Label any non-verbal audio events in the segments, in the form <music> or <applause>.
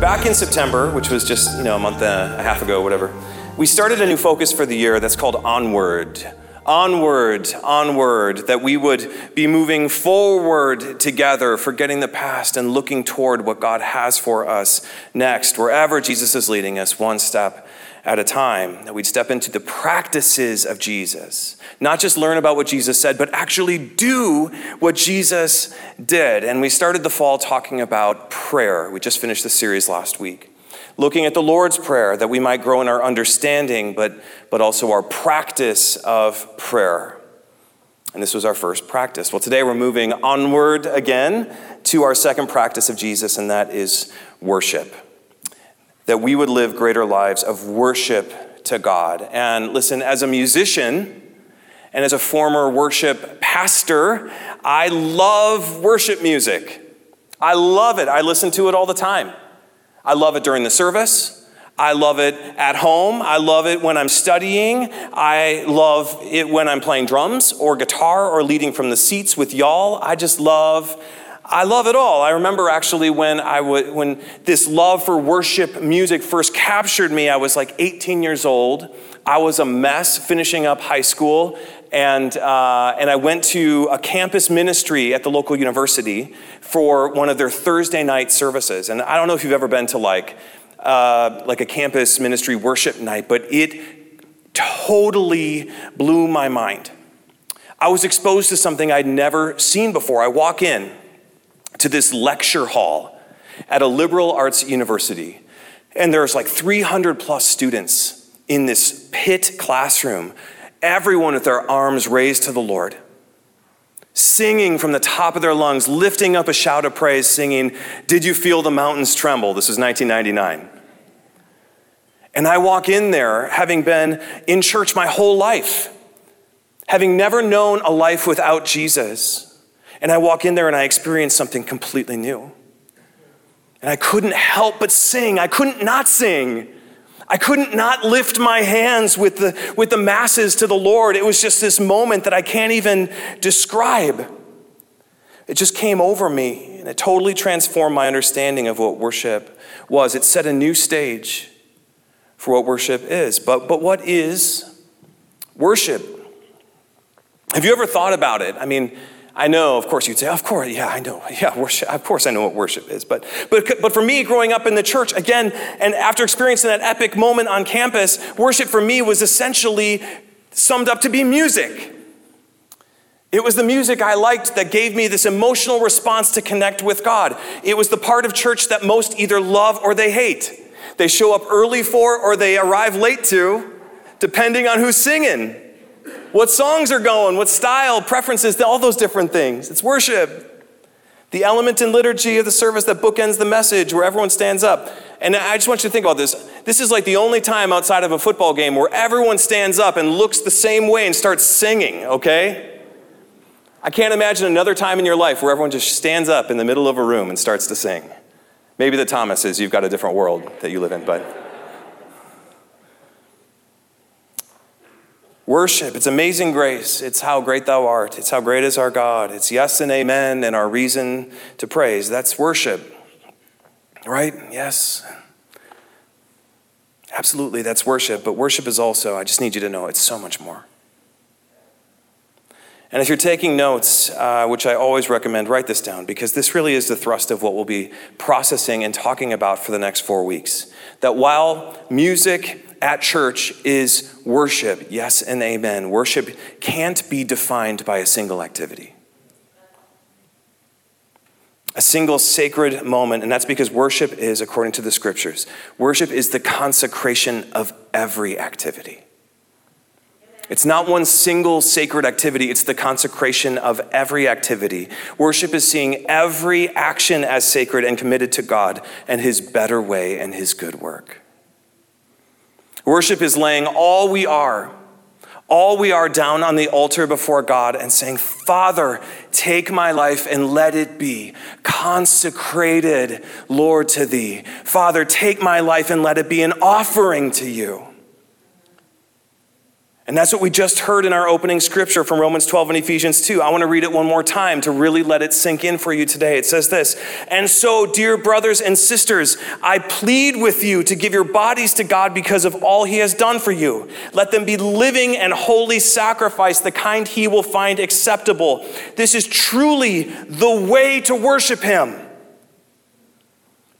Back in September, which was just you know a month and a half ago, whatever, we started a new focus for the year that's called Onward. Onward, onward, that we would be moving forward together, forgetting the past and looking toward what God has for us next, wherever Jesus is leading us, one step at a time, that we'd step into the practices of Jesus. Not just learn about what Jesus said, but actually do what Jesus did. And we started the fall talking about prayer. We just finished the series last week. Looking at the Lord's Prayer, that we might grow in our understanding, but, but also our practice of prayer. And this was our first practice. Well, today we're moving onward again to our second practice of Jesus, and that is worship that we would live greater lives of worship to God. And listen, as a musician and as a former worship pastor, I love worship music. I love it. I listen to it all the time. I love it during the service. I love it at home. I love it when I'm studying. I love it when I'm playing drums or guitar or leading from the seats with y'all. I just love I love it all. I remember actually when I would, when this love for worship music first captured me, I was like 18 years old. I was a mess finishing up high school, and, uh, and I went to a campus ministry at the local university for one of their Thursday night services. And I don't know if you've ever been to like, uh, like a campus ministry worship night, but it totally blew my mind. I was exposed to something I'd never seen before. I walk in, to this lecture hall at a liberal arts university. And there's like 300 plus students in this pit classroom, everyone with their arms raised to the Lord, singing from the top of their lungs, lifting up a shout of praise, singing, Did you feel the mountains tremble? This is 1999. And I walk in there having been in church my whole life, having never known a life without Jesus. And I walk in there and I experience something completely new. And I couldn't help but sing. I couldn't not sing. I couldn't not lift my hands with the, with the masses to the Lord. It was just this moment that I can't even describe. It just came over me and it totally transformed my understanding of what worship was. It set a new stage for what worship is. But, but what is worship? Have you ever thought about it? I mean, I know, of course, you'd say, of course, yeah, I know. Yeah, worship, of course I know what worship is. But, but, but for me, growing up in the church, again, and after experiencing that epic moment on campus, worship for me was essentially summed up to be music. It was the music I liked that gave me this emotional response to connect with God. It was the part of church that most either love or they hate. They show up early for or they arrive late to, depending on who's singing what songs are going, what style, preferences, all those different things. It's worship. The element in liturgy of the service that bookends the message where everyone stands up. And I just want you to think about this. This is like the only time outside of a football game where everyone stands up and looks the same way and starts singing, okay? I can't imagine another time in your life where everyone just stands up in the middle of a room and starts to sing. Maybe the Thomases, you've got a different world that you live in, but. Worship, it's amazing grace. It's how great thou art. It's how great is our God. It's yes and amen and our reason to praise. That's worship. Right? Yes. Absolutely, that's worship. But worship is also, I just need you to know, it's so much more. And if you're taking notes, uh, which I always recommend, write this down because this really is the thrust of what we'll be processing and talking about for the next four weeks. That while music at church is worship. Yes and amen. Worship can't be defined by a single activity. A single sacred moment, and that's because worship is, according to the scriptures, worship is the consecration of every activity. It's not one single sacred activity, it's the consecration of every activity. Worship is seeing every action as sacred and committed to God and His better way and His good work. Worship is laying all we are, all we are down on the altar before God and saying, Father, take my life and let it be consecrated, Lord, to thee. Father, take my life and let it be an offering to you. And that's what we just heard in our opening scripture from Romans 12 and Ephesians 2. I want to read it one more time to really let it sink in for you today. It says this And so, dear brothers and sisters, I plead with you to give your bodies to God because of all he has done for you. Let them be living and holy sacrifice, the kind he will find acceptable. This is truly the way to worship him.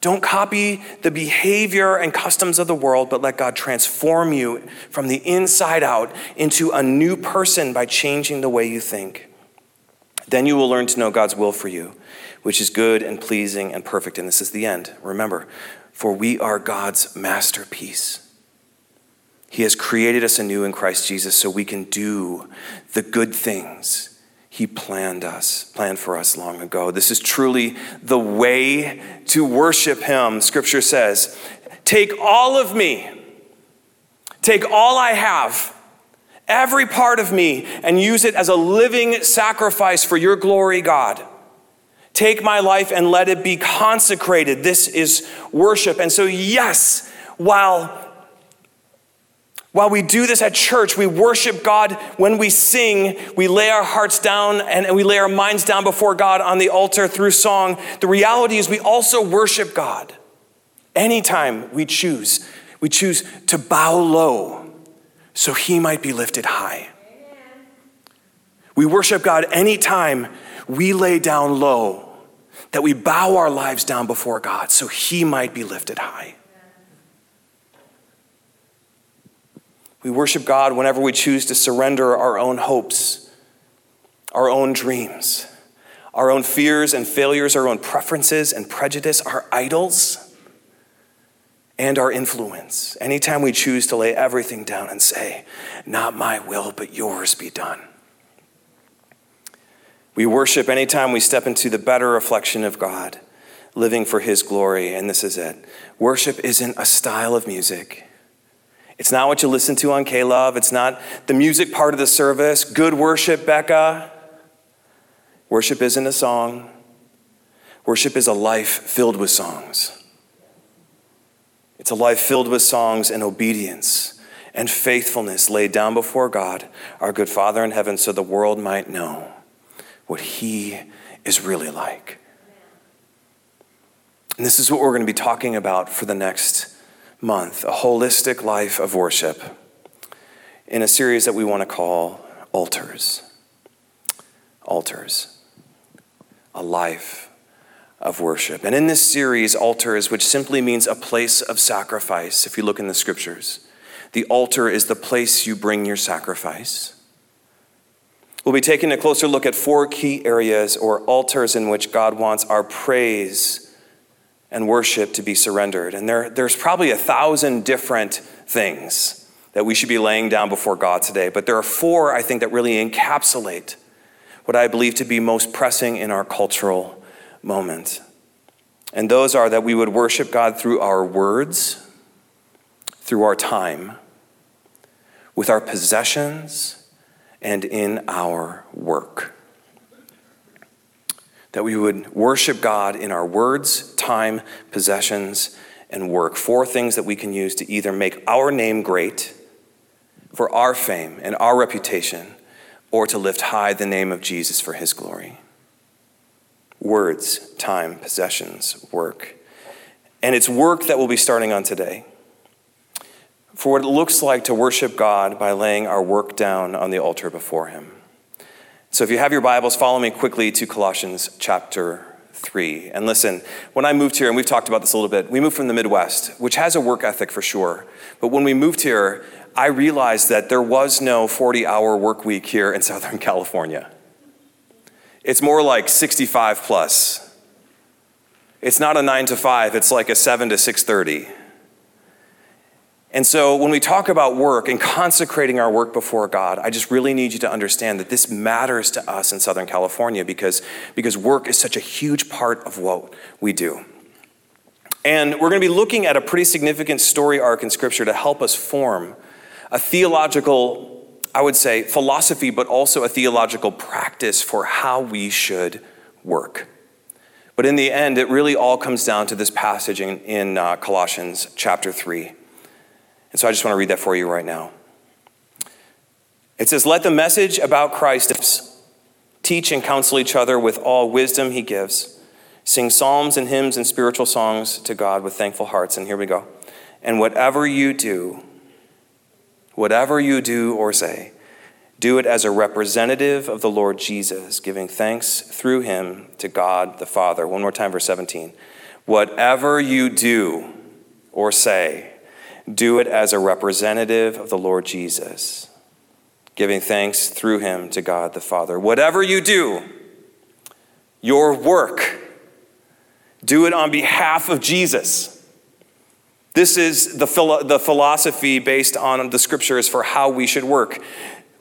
Don't copy the behavior and customs of the world, but let God transform you from the inside out into a new person by changing the way you think. Then you will learn to know God's will for you, which is good and pleasing and perfect. And this is the end. Remember, for we are God's masterpiece. He has created us anew in Christ Jesus so we can do the good things he planned us, planned for us long ago. This is truly the way to worship Him. Scripture says, Take all of me, take all I have, every part of me, and use it as a living sacrifice for your glory, God. Take my life and let it be consecrated. This is worship. And so, yes, while while we do this at church, we worship God when we sing, we lay our hearts down and we lay our minds down before God on the altar through song. The reality is, we also worship God anytime we choose. We choose to bow low so he might be lifted high. We worship God anytime we lay down low, that we bow our lives down before God so he might be lifted high. We worship God whenever we choose to surrender our own hopes, our own dreams, our own fears and failures, our own preferences and prejudice, our idols, and our influence. Anytime we choose to lay everything down and say, Not my will, but yours be done. We worship anytime we step into the better reflection of God, living for His glory, and this is it. Worship isn't a style of music. It's not what you listen to on K Love. It's not the music part of the service. Good worship, Becca. Worship isn't a song, worship is a life filled with songs. It's a life filled with songs and obedience and faithfulness laid down before God, our good Father in heaven, so the world might know what He is really like. And this is what we're going to be talking about for the next month, a holistic life of worship, in a series that we want to call Altars. Altars. A life of worship. And in this series, altars, which simply means a place of sacrifice, if you look in the scriptures, the altar is the place you bring your sacrifice. We'll be taking a closer look at four key areas or altars in which God wants our praise and worship to be surrendered. And there, there's probably a thousand different things that we should be laying down before God today. But there are four, I think, that really encapsulate what I believe to be most pressing in our cultural moment. And those are that we would worship God through our words, through our time, with our possessions, and in our work that we would worship God in our words, time, possessions, and work. Four things that we can use to either make our name great for our fame and our reputation, or to lift high the name of Jesus for his glory. Words, time, possessions, work. And it's work that we'll be starting on today. For what it looks like to worship God by laying our work down on the altar before him. So if you have your Bibles, follow me quickly to Colossians chapter 3. And listen, when I moved here, and we've talked about this a little bit, we moved from the Midwest, which has a work ethic for sure. But when we moved here, I realized that there was no 40 hour work week here in <laughs> Southern California. It's more like 65 plus. It's not a 9 to 5, it's like a 7 to 6:30. And so when we talk about work and consecrating our work before God, I just really need you to understand that this matters to us in Southern California because, because work is such a huge part of what we do. And we're going to be looking at a pretty significant story arc in Scripture to help us form a theological, I would say, philosophy, but also a theological practice for how we should work. But in the end, it really all comes down to this passage in, in uh, Colossians chapter 3. And so I just want to read that for you right now. It says, Let the message about Christ teach and counsel each other with all wisdom he gives. Sing psalms and hymns and spiritual songs to God with thankful hearts. And here we go. And whatever you do, whatever you do or say, do it as a representative of the Lord Jesus, giving thanks through him to God the Father. One more time, verse 17. Whatever you do or say, do it as a representative of the Lord Jesus, giving thanks through him to God the Father. Whatever you do, your work, do it on behalf of Jesus. This is the, philo- the philosophy based on the scriptures for how we should work.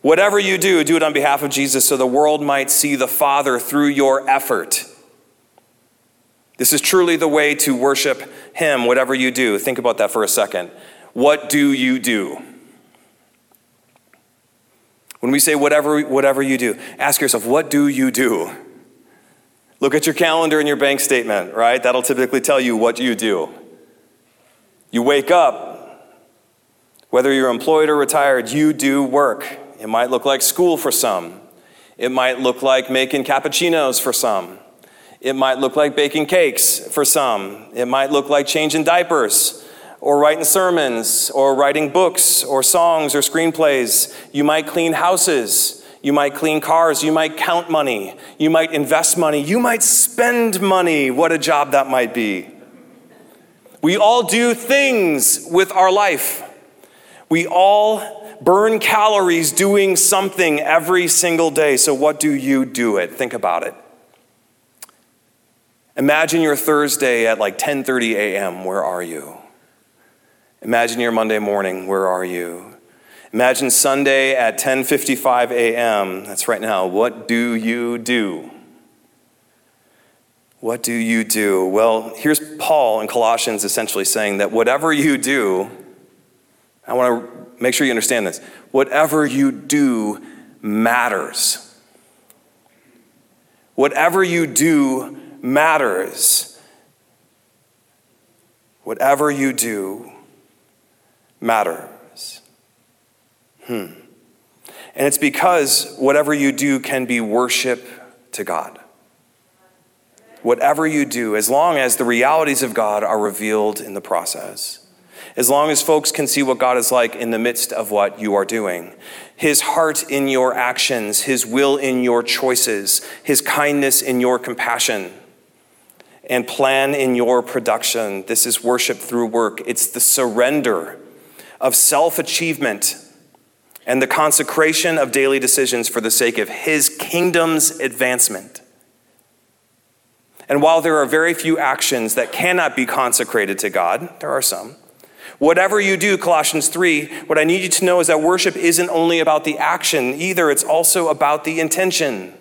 Whatever you do, do it on behalf of Jesus so the world might see the Father through your effort. This is truly the way to worship Him, whatever you do. Think about that for a second. What do you do? When we say whatever, whatever you do, ask yourself, what do you do? Look at your calendar and your bank statement, right? That'll typically tell you what you do. You wake up, whether you're employed or retired, you do work. It might look like school for some. It might look like making cappuccinos for some. It might look like baking cakes for some. It might look like changing diapers or writing sermons or writing books or songs or screenplays. You might clean houses. You might clean cars. You might count money. You might invest money. You might spend money. What a job that might be. We all do things with our life. We all burn calories doing something every single day. So, what do you do it? Think about it. Imagine your Thursday at like 10:30 a.m. Where are you? Imagine your Monday morning. Where are you? Imagine Sunday at 10:55 a.m. That's right now. What do you do? What do you do? Well, here's Paul in Colossians essentially saying that whatever you do, I want to make sure you understand this. Whatever you do matters. Whatever you do matters. Whatever you do matters. Hmm. And it's because whatever you do can be worship to God. Whatever you do, as long as the realities of God are revealed in the process as long as folks can see what God is like in the midst of what you are doing. His heart in your actions, His will in your choices, His kindness in your compassion, and plan in your production. This is worship through work. It's the surrender of self achievement and the consecration of daily decisions for the sake of His kingdom's advancement. And while there are very few actions that cannot be consecrated to God, there are some. Whatever you do, Colossians 3, what I need you to know is that worship isn't only about the action either, it's also about the intention.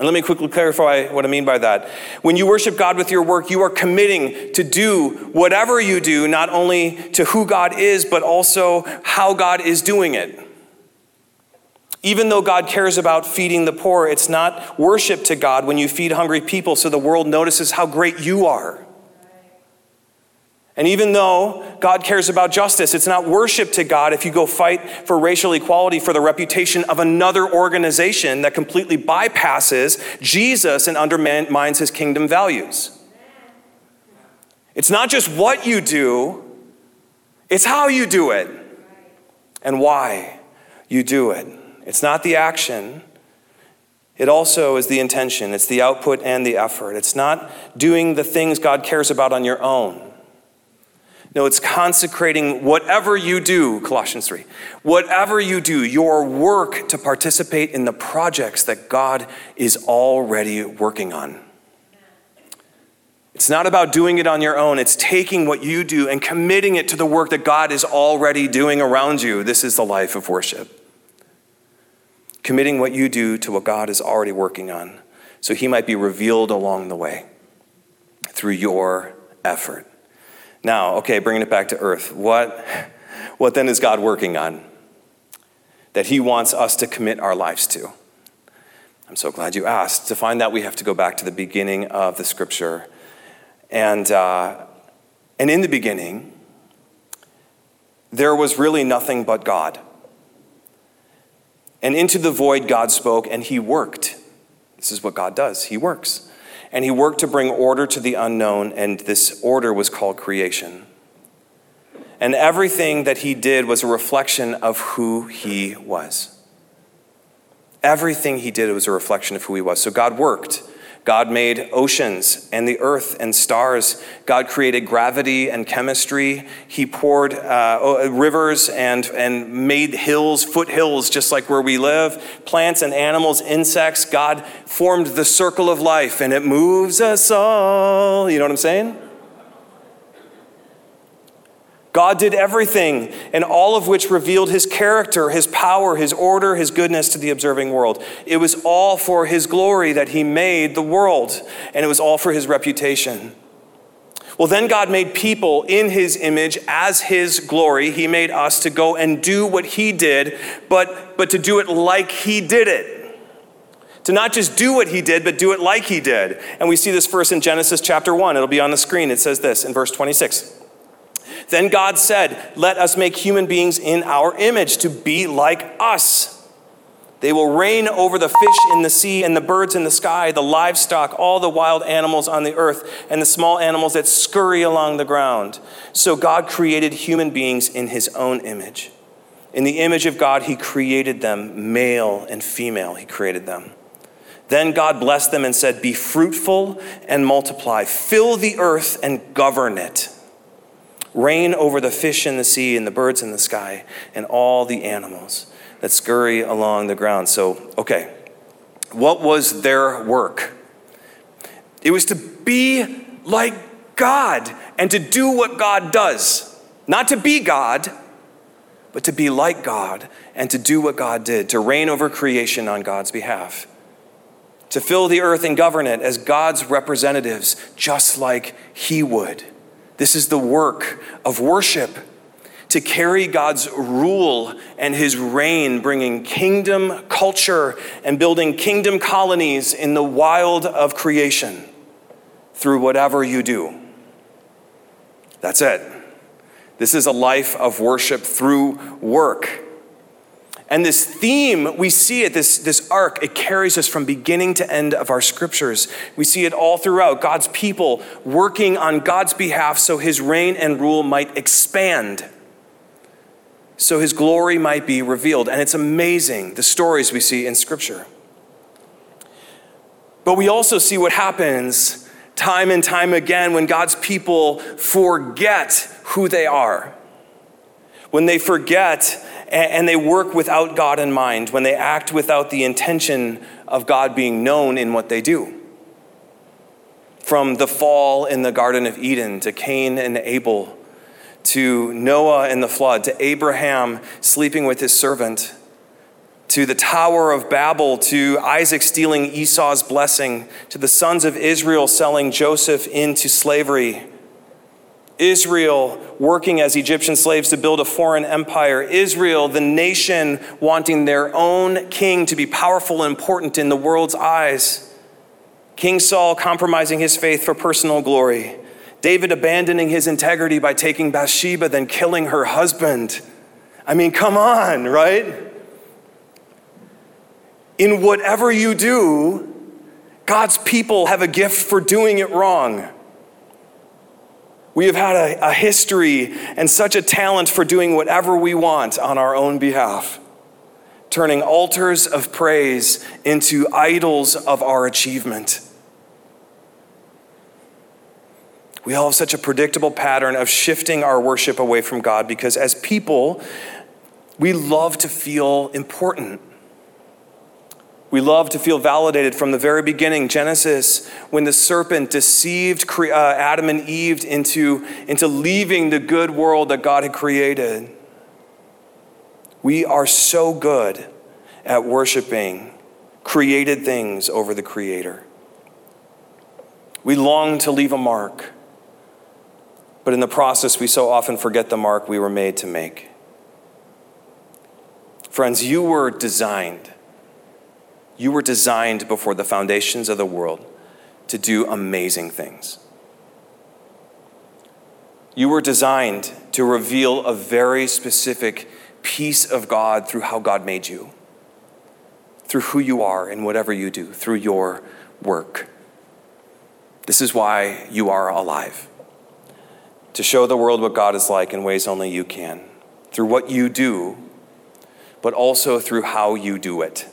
And let me quickly clarify what I mean by that. When you worship God with your work, you are committing to do whatever you do, not only to who God is, but also how God is doing it. Even though God cares about feeding the poor, it's not worship to God when you feed hungry people so the world notices how great you are. And even though God cares about justice, it's not worship to God if you go fight for racial equality for the reputation of another organization that completely bypasses Jesus and undermines his kingdom values. It's not just what you do, it's how you do it and why you do it. It's not the action, it also is the intention, it's the output and the effort. It's not doing the things God cares about on your own. No, it's consecrating whatever you do, Colossians 3. Whatever you do, your work to participate in the projects that God is already working on. It's not about doing it on your own, it's taking what you do and committing it to the work that God is already doing around you. This is the life of worship. Committing what you do to what God is already working on so he might be revealed along the way through your effort. Now, okay, bringing it back to earth. What, what then is God working on that He wants us to commit our lives to? I'm so glad you asked. To find that, we have to go back to the beginning of the scripture. And, uh, and in the beginning, there was really nothing but God. And into the void God spoke, and he worked. This is what God does He works. And he worked to bring order to the unknown, and this order was called creation. And everything that he did was a reflection of who he was. Everything he did was a reflection of who he was. So God worked. God made oceans and the earth and stars. God created gravity and chemistry. He poured uh, rivers and, and made hills, foothills, just like where we live, plants and animals, insects. God formed the circle of life and it moves us all. You know what I'm saying? God did everything, and all of which revealed his character, his power, his order, his goodness to the observing world. It was all for his glory that he made the world, and it was all for his reputation. Well, then God made people in his image as his glory. He made us to go and do what he did, but, but to do it like he did it to not just do what he did, but do it like he did. And we see this verse in Genesis chapter 1. It'll be on the screen. It says this in verse 26. Then God said, Let us make human beings in our image to be like us. They will reign over the fish in the sea and the birds in the sky, the livestock, all the wild animals on the earth, and the small animals that scurry along the ground. So God created human beings in his own image. In the image of God, he created them, male and female, he created them. Then God blessed them and said, Be fruitful and multiply, fill the earth and govern it reign over the fish in the sea and the birds in the sky and all the animals that scurry along the ground. So, okay, what was their work? It was to be like God and to do what God does. Not to be God, but to be like God and to do what God did, to reign over creation on God's behalf, to fill the earth and govern it as God's representatives, just like He would. This is the work of worship to carry God's rule and his reign, bringing kingdom culture and building kingdom colonies in the wild of creation through whatever you do. That's it. This is a life of worship through work. And this theme, we see it, this, this arc, it carries us from beginning to end of our scriptures. We see it all throughout God's people working on God's behalf so his reign and rule might expand, so his glory might be revealed. And it's amazing the stories we see in scripture. But we also see what happens time and time again when God's people forget who they are. When they forget and they work without God in mind, when they act without the intention of God being known in what they do. From the fall in the Garden of Eden to Cain and Abel, to Noah and the flood, to Abraham sleeping with his servant, to the Tower of Babel, to Isaac stealing Esau's blessing, to the sons of Israel selling Joseph into slavery Israel working as Egyptian slaves to build a foreign empire, Israel, the nation wanting their own king to be powerful and important in the world's eyes, King Saul compromising his faith for personal glory, David abandoning his integrity by taking Bathsheba, then killing her husband. I mean, come on, right? In whatever you do, God's people have a gift for doing it wrong. We have had a, a, history and such a talent for doing whatever we want on our own behalf, turning altars of praise into idols of our achievement. We all have such a predictable pattern of shifting our worship away from God because as people, we love to feel important. We love to feel validated from the very beginning. Genesis, when the serpent deceived uh, Adam and Eve into, into leaving the good world that God had created. We are so good at worshiping created things over the Creator. We long to leave a mark, but in the process, we so often forget the mark we were made to make. Friends, you were designed you were designed before the foundations of the world to do amazing things. You were designed to reveal a very specific piece of God through how God made you. through who you are and whatever you do, through your work. This is why you are alive. To show the world what God is like in ways only you can, through what you do, but also through how you do it.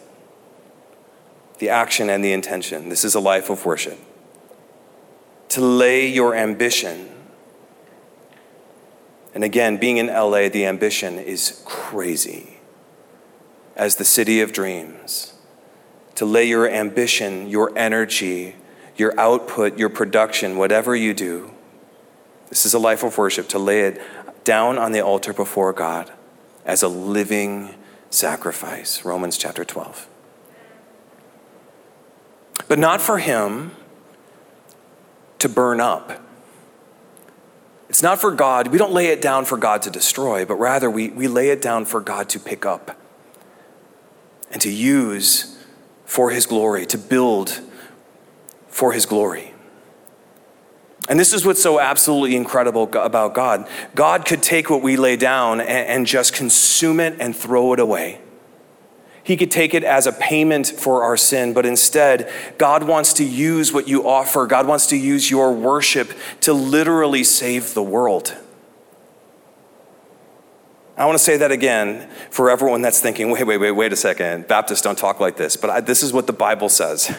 The action and the intention. This is a life of worship. To lay your ambition and again, being in LA, the ambition is crazy. As the city of dreams, to lay your ambition, your energy, your output, your production, whatever you do, this is a life of worship, to lay it down on the altar before God as a living sacrifice. Romans chapter 12. But not for him to burn up it's not for God, we don't lay it down for God to destroy, but rather we, we lay it down for God to pick up and to use for His glory, to build for His glory. And this is what's so absolutely incredible about God. God could take what we lay down and, and just consume it and throw it away. He could take it as a payment for our sin, but instead, God wants to use what you offer. God wants to use your worship to literally save the world. I want to say that again for everyone that's thinking, wait, wait, wait, wait a second. Baptists don't talk like this, but I, this is what the Bible says.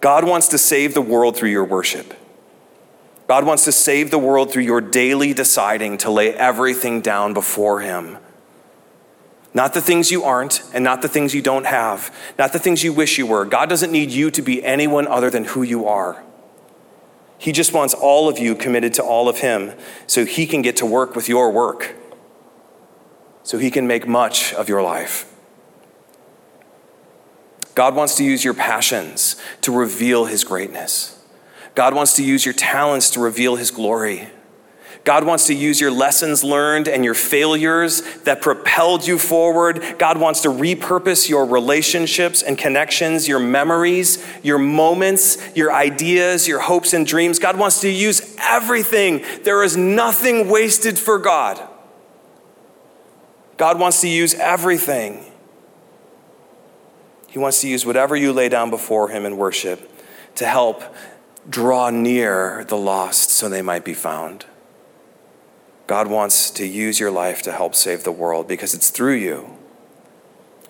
God wants to save the world through your worship. God wants to save the world through your daily deciding to lay everything down before Him not the things you aren't, and not the things you don't have, not the things you wish you were. God doesn't need you to be anyone other than who you are. He just wants all of you committed to all of Him so He can get to work with your work, so He can make much of your life. God wants to use your passions to reveal His greatness. God wants to use your talents to reveal His glory. God wants to use your lessons learned and your failures that propelled you forward. God wants to repurpose your relationships and connections, your memories, your moments, your ideas, your hopes and dreams. God wants to use everything. There is nothing wasted for God. God wants to use everything. He wants to use whatever you lay down before Him in worship to help draw near the lost so they might be found. God wants to use your life to help save the world because it's through you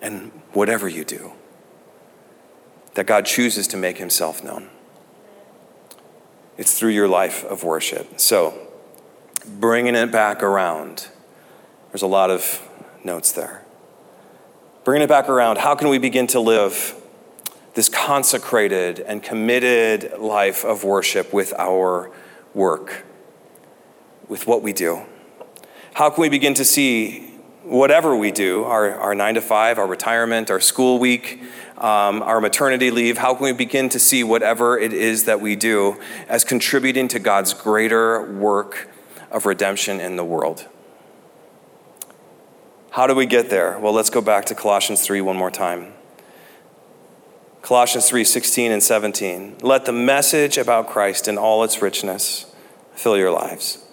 and whatever you do that God chooses to make himself known. It's through your life of worship. So, bringing it back around, there's a lot of notes there. Bringing it back around, how can we begin to live this consecrated and committed life of worship with our work? With what we do? How can we begin to see whatever we do, our, our nine to five, our retirement, our school week, um, our maternity leave, how can we begin to see whatever it is that we do as contributing to God's greater work of redemption in the world? How do we get there? Well, let's go back to Colossians 3 one more time. Colossians 3 16 and 17. Let the message about Christ in all its richness fill your lives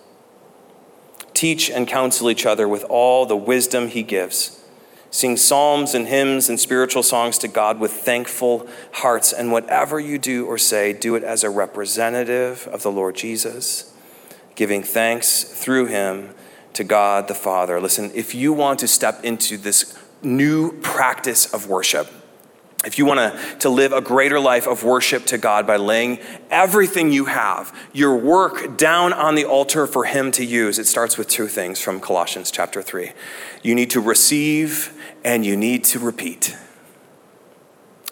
teach and counsel each other with all the wisdom he gives. Sing psalms and hymns and spiritual songs to God with thankful hearts. And whatever you do or say, do it as a representative of the Lord Jesus, giving thanks through him to God the Father. Listen, if you want to step into this new practice of worship, if you want to, to live a greater life of worship to God by laying everything you have, your work down on the altar for Him to use, it starts with two things from Colossians chapter 3. You need to receive and you need to repeat.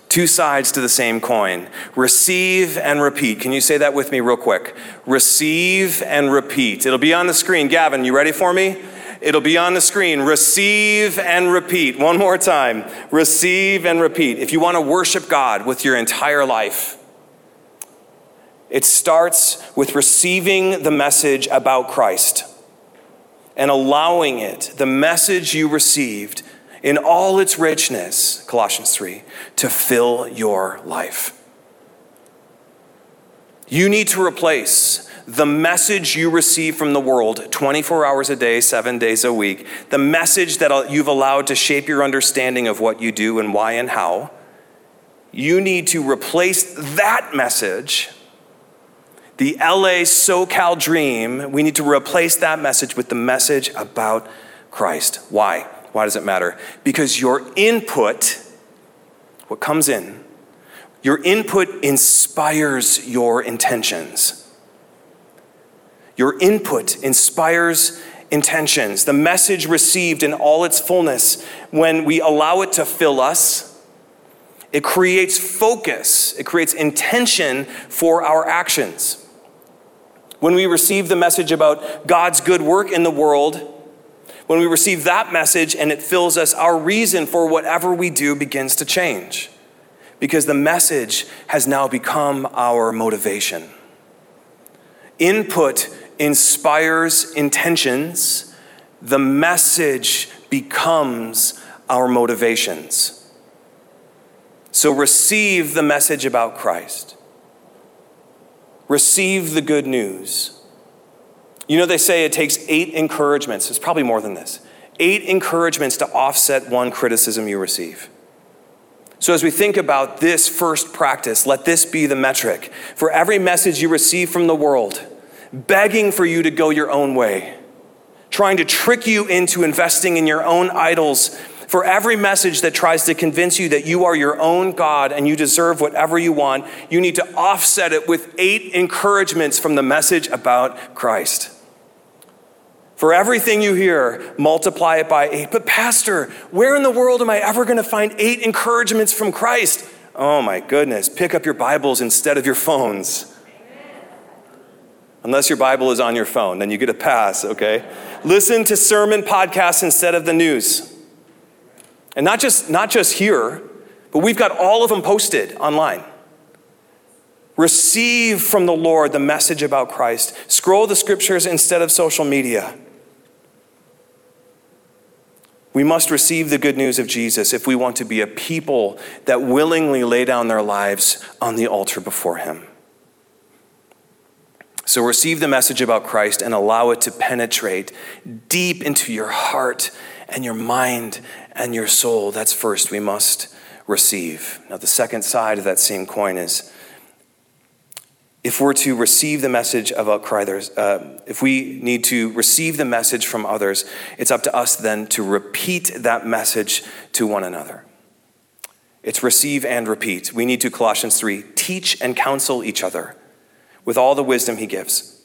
Two sides to the same coin. Receive and repeat. Can you say that with me, real quick? Receive and repeat. It'll be on the screen. Gavin, you ready for me? It'll be on the screen. Receive and repeat. One more time. Receive and repeat. If you want to worship God with your entire life, it starts with receiving the message about Christ and allowing it, the message you received in all its richness, Colossians 3, to fill your life. You need to replace the message you receive from the world 24 hours a day, seven days a week, the message that you've allowed to shape your understanding of what you do and why and how. You need to replace that message, the LA SoCal dream, we need to replace that message with the message about Christ. Why? Why does it matter? Because your input, what comes in, your input inspires your intentions. Your input inspires intentions. The message received in all its fullness, when we allow it to fill us, it creates focus, it creates intention for our actions. When we receive the message about God's good work in the world, when we receive that message and it fills us, our reason for whatever we do begins to change because the message has now become our motivation. Input inspires intentions, the message becomes our motivations. So receive the message about Christ. Receive the good news. You know, they say it takes eight encouragements, it's probably more than this, eight encouragements to offset one criticism you receive. So, as we think about this first practice, let this be the metric. For every message you receive from the world, begging for you to go your own way, trying to trick you into investing in your own idols, for every message that tries to convince you that you are your own God and you deserve whatever you want, you need to offset it with eight encouragements from the message about Christ. For everything you hear, multiply it by eight. But, Pastor, where in the world am I ever going to find eight encouragements from Christ? Oh my goodness, pick up your Bibles instead of your phones. Unless your Bible is on your phone, then you get a pass, okay? Listen to sermon podcasts instead of the news. And not just, not just here, but we've got all of them posted online. Receive from the Lord the message about Christ. Scroll the scriptures instead of social media. We must receive the good news of Jesus if we want to be a people that willingly lay down their lives on the altar before Him. So receive the message about Christ and allow it to penetrate deep into your heart and your mind and your soul. That's first, we must receive. Now, the second side of that same coin is if we're to receive the message about Christ, uh, if we need to receive the message from others, it's up to us then to repeat that message to one another. It's receive and repeat. We need to, Colossians 3, teach and counsel each other with all the wisdom he gives.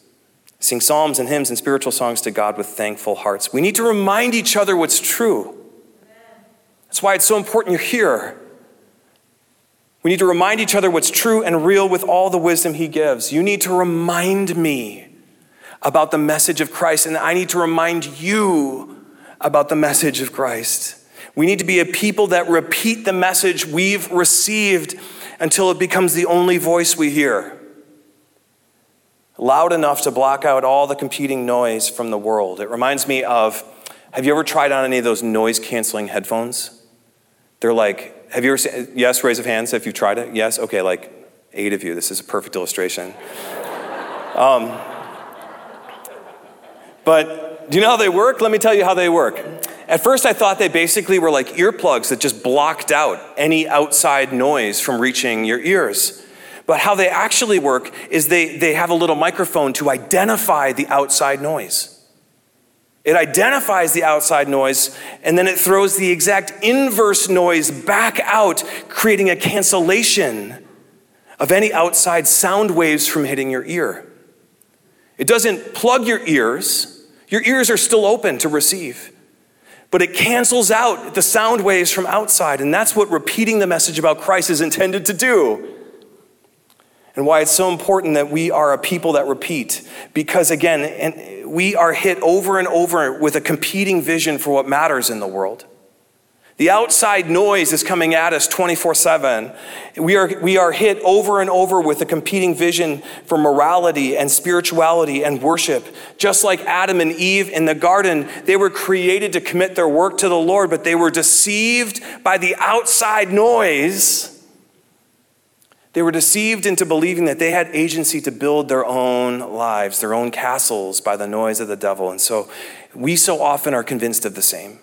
Sing psalms and hymns and spiritual songs to God with thankful hearts. We need to remind each other what's true. That's why it's so important you're here. We need to remind each other what's true and real with all the wisdom He gives. You need to remind me about the message of Christ, and I need to remind you about the message of Christ. We need to be a people that repeat the message we've received until it becomes the only voice we hear. Loud enough to block out all the competing noise from the world. It reminds me of have you ever tried on any of those noise canceling headphones? They're like have you ever seen, yes, raise of hands if you've tried it? Yes? Okay, like eight of you. This is a perfect illustration. <laughs> Um, but do you know how they work? Let me tell you how they work. At first, I thought they basically were like earplugs that just blocked out any outside noise from reaching your ears. But how they actually work is they, they have a little microphone to identify the outside noise. It identifies the outside noise and then it throws the exact inverse noise back out, creating a cancellation of any outside sound waves from hitting your ear. It doesn't plug your ears, your ears are still open to receive, but it cancels out the sound waves from outside. And that's what repeating the message about Christ is intended to do and why it's so important that we are a people that repeat. Because again, and we are hit over and over with a competing vision for what matters in the world. The outside noise is coming at us 24 7. We are, we are hit over and over with a competing vision for morality and spirituality and worship. Just like Adam and Eve in the garden, they were created to commit their work to the Lord, but they were deceived by the outside noise They were deceived into believing that they had agency to build their own lives, their own castles by the noise of the devil. And so we so often are convinced of the same.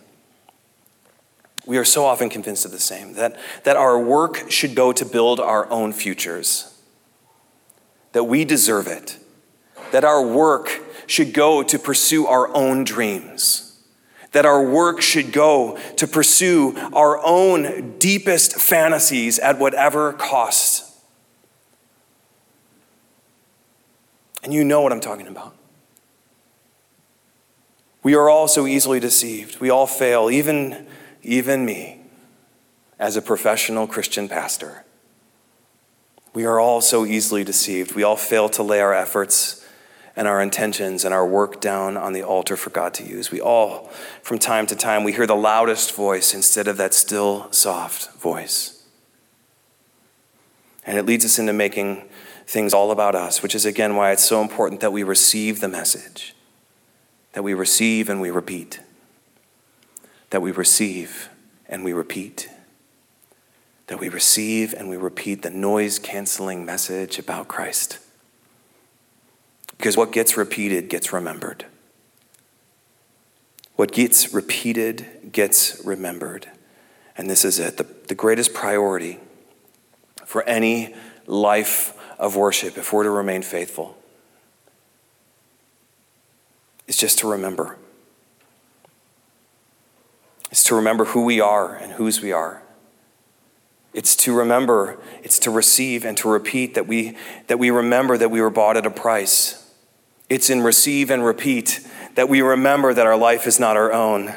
We are so often convinced of the same that, that our work should go to build our own futures, that we deserve it, that our work should go to pursue our own dreams that our work should go to pursue our own deepest fantasies at whatever cost. And you know what I'm talking about. We are all so easily deceived. We all fail, even, even me, as a professional Christian pastor. We are all so easily deceived. We all fail to lay our efforts and our intentions and our work down on the altar for God to use. We all, from time to time, we hear the loudest voice instead of that still, soft voice. And it leads us into making things all about us, which is again why it's so important that we receive the message, that we receive and we repeat, that we receive and we repeat, that we receive and we repeat the noise canceling message about Christ. Because what gets repeated gets remembered. What gets repeated gets remembered. And this is it the, the greatest priority for any life of worship, if we're to remain faithful, is just to remember. It's to remember who we are and whose we are. It's to remember, it's to receive and to repeat that we, that we remember that we were bought at a price. It's in receive and repeat that we remember that our life is not our own.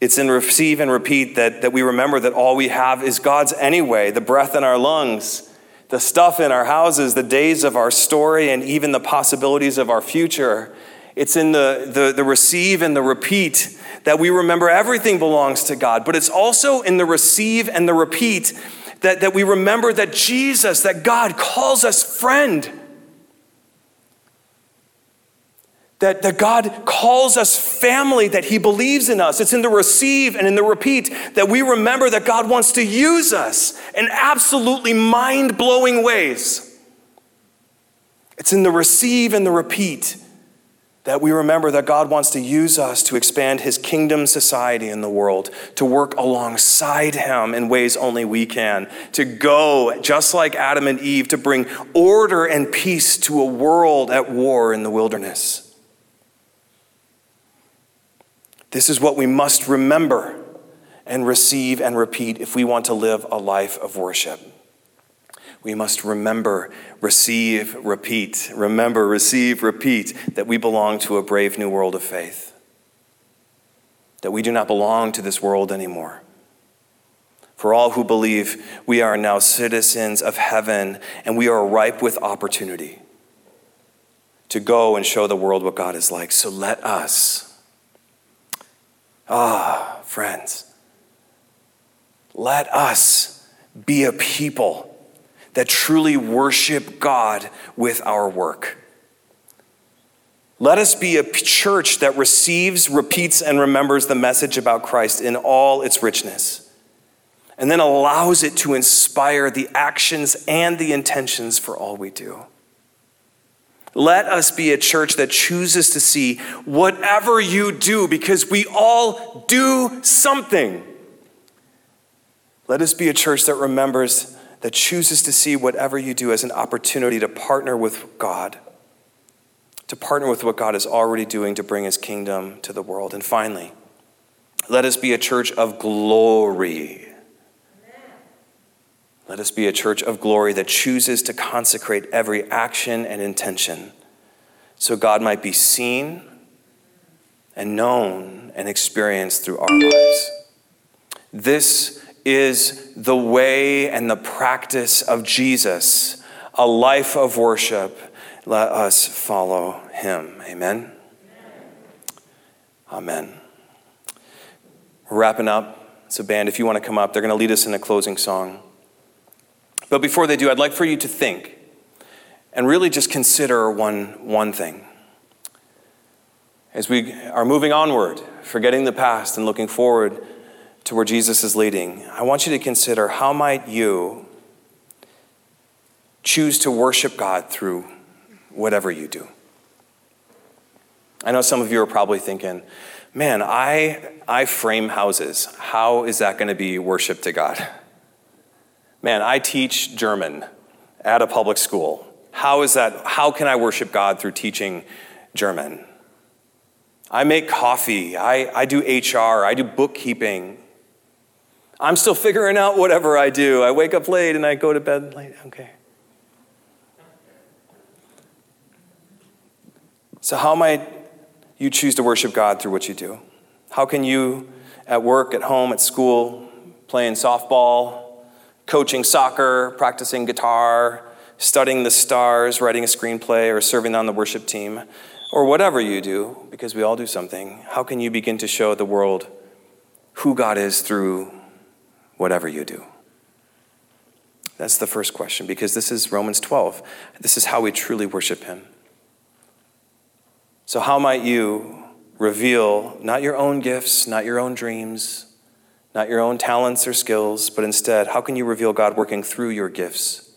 It's in receive and repeat that, that we remember that all we have is God's anyway, the breath in our lungs the stuff in our houses, the days of our story, and even the possibilities of our future. It's in the, the, the, receive and the repeat that we remember everything belongs to God. But it's also in the receive and the repeat that, that we remember that Jesus, that God calls us friend. That, that God calls us family, that He believes in us. It's in the receive and in the repeat that we remember that God wants to use us in absolutely mind blowing ways. It's in the receive and the repeat that we remember that God wants to use us to expand His kingdom society in the world, to work alongside Him in ways only we can, to go, just like Adam and Eve, to bring order and peace to a world at war in the wilderness. This is what we must remember and receive and repeat if we want to live a life of worship. We must remember, receive, repeat. Remember, receive, repeat that we belong to a brave new world of faith. That we do not belong to this world anymore. For all who believe, we are now citizens of heaven and we are ripe with opportunity to go and show the world what God is like. So let us Ah, friends, let us be a people that truly worship God with our work. Let us be a church that receives, repeats, and remembers the message about Christ in all its richness, and then allows it to inspire the actions and the intentions for all we do. Let us be a church that chooses to see whatever you do because we all do something. Let us be a church that remembers, that chooses to see whatever you do as an opportunity to partner with God, to partner with what God is already doing to bring his kingdom to the world. And finally, let us be a church of glory let us be a church of glory that chooses to consecrate every action and intention so God might be seen and known and experienced through our lives. This is the way and the practice of Jesus, a life of worship. Let us follow him. Amen. Amen. We're wrapping up. So, band, if you want to come up, they're going to lead us in a closing song. But before they do, I'd like for you to think and really just consider one, one thing. As we are moving onward, forgetting the past and looking forward to where Jesus is leading, I want you to consider how might you choose to worship God through whatever you do? I know some of you are probably thinking, man, I, I frame houses. How is that going to be worship to God? <laughs> Man, I teach German at a public school. How is that? How can I worship God through teaching German? I make coffee. I, I do HR. I do bookkeeping. I'm still figuring out whatever I do. I wake up late and I go to bed late. Okay. So, how might you choose to worship God through what you do? How can you, at work, at home, at school, playing softball, coaching soccer, practicing guitar, studying the stars, writing a screenplay, or serving on the worship team, or whatever you do, because we all do something, how can you begin to show the world who God is through whatever you do? That's the first question, because this is Romans 12. This is how we truly worship Him. So, how might you reveal not your own gifts, not your own dreams, not your own talents or skills, but instead, how can you reveal God working through your gifts?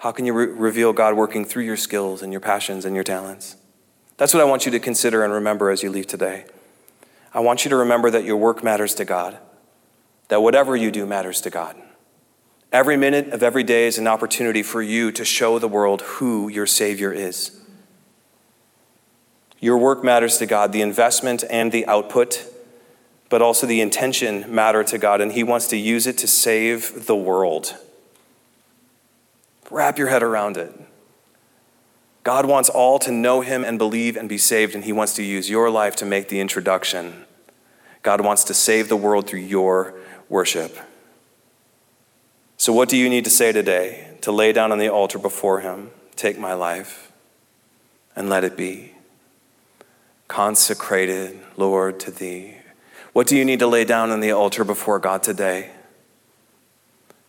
How can you re- reveal God working through your skills and your passions and your talents? That's what I want you to consider and remember as you leave today. I want you to remember that your work matters to God, that whatever you do matters to God. Every minute of every day is an opportunity for you to show the world who your Savior is. Your work matters to God, the investment and the output, but also the intention matter to God, and He wants to use it to save the world. Wrap your head around it. God wants all to know him and believe and be saved, and he wants to use your life to make the introduction. God wants to save the world through your worship. So, what do you need to say today to lay down on the altar before him? Take my life and let it be consecrated, Lord, to thee. What do you need to lay down on the altar before God today?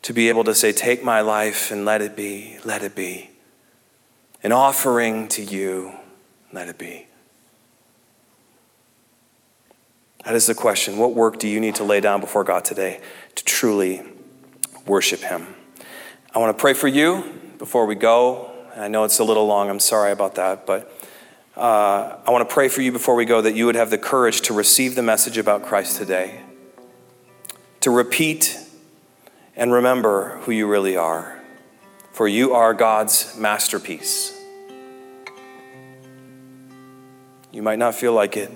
To be able to say, Take my life and let it be, let it be an offering to you, let it be. That is the question. What work do you need to lay down before God today to truly worship Him? I want to pray for you before we go. I know it's a little long. I'm sorry about that. But uh, I want to pray for you before we go that you would have the courage to receive the message about Christ today, to repeat and remember who you really are for you are God's masterpiece. You might not feel like it,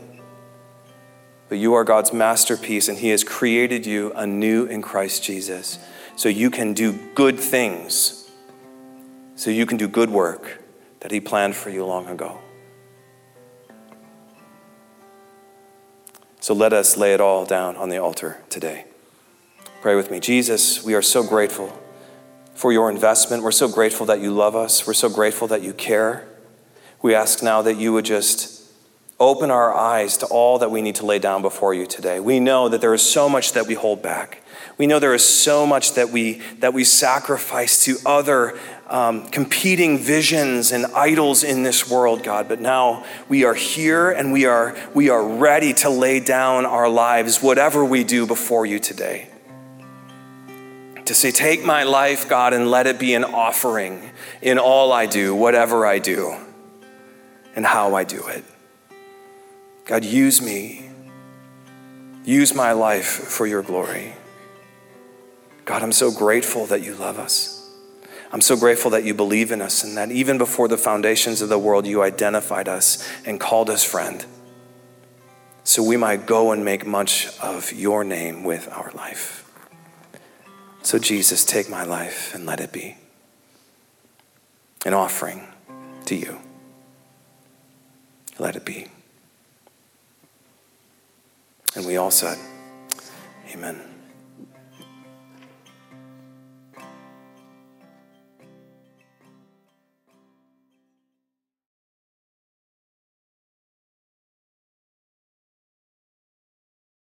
but you are God's masterpiece, and He has created you anew in Christ Jesus so you can do good things, so you can do good work that He planned for you long ago. So let us lay it all down on the altar today. Pray with me. Jesus, we are so grateful for your investment. We're so grateful that you love us. We're so grateful that you care. We ask now that you would just open our eyes to all that we need to lay down before you today. We know that there is so much that we hold back. We know there is so much that we, that we sacrifice to other um, competing visions and idols in this world, God. But now we are here and we are, we are ready to lay down our lives, whatever we do before you today to say, Take my life, God, and let it be an offering in all I do, whatever I do, and how I do it. God, use me. Use my life for your glory. God, I'm so grateful that you love us. I'm so grateful that you believe in us and that even before the foundations of the world, you identified us and called us friend. So we might go and make much of your name with our life. So, Jesus, take my life and let it be an offering to you. Let it be. And we all said, Amen.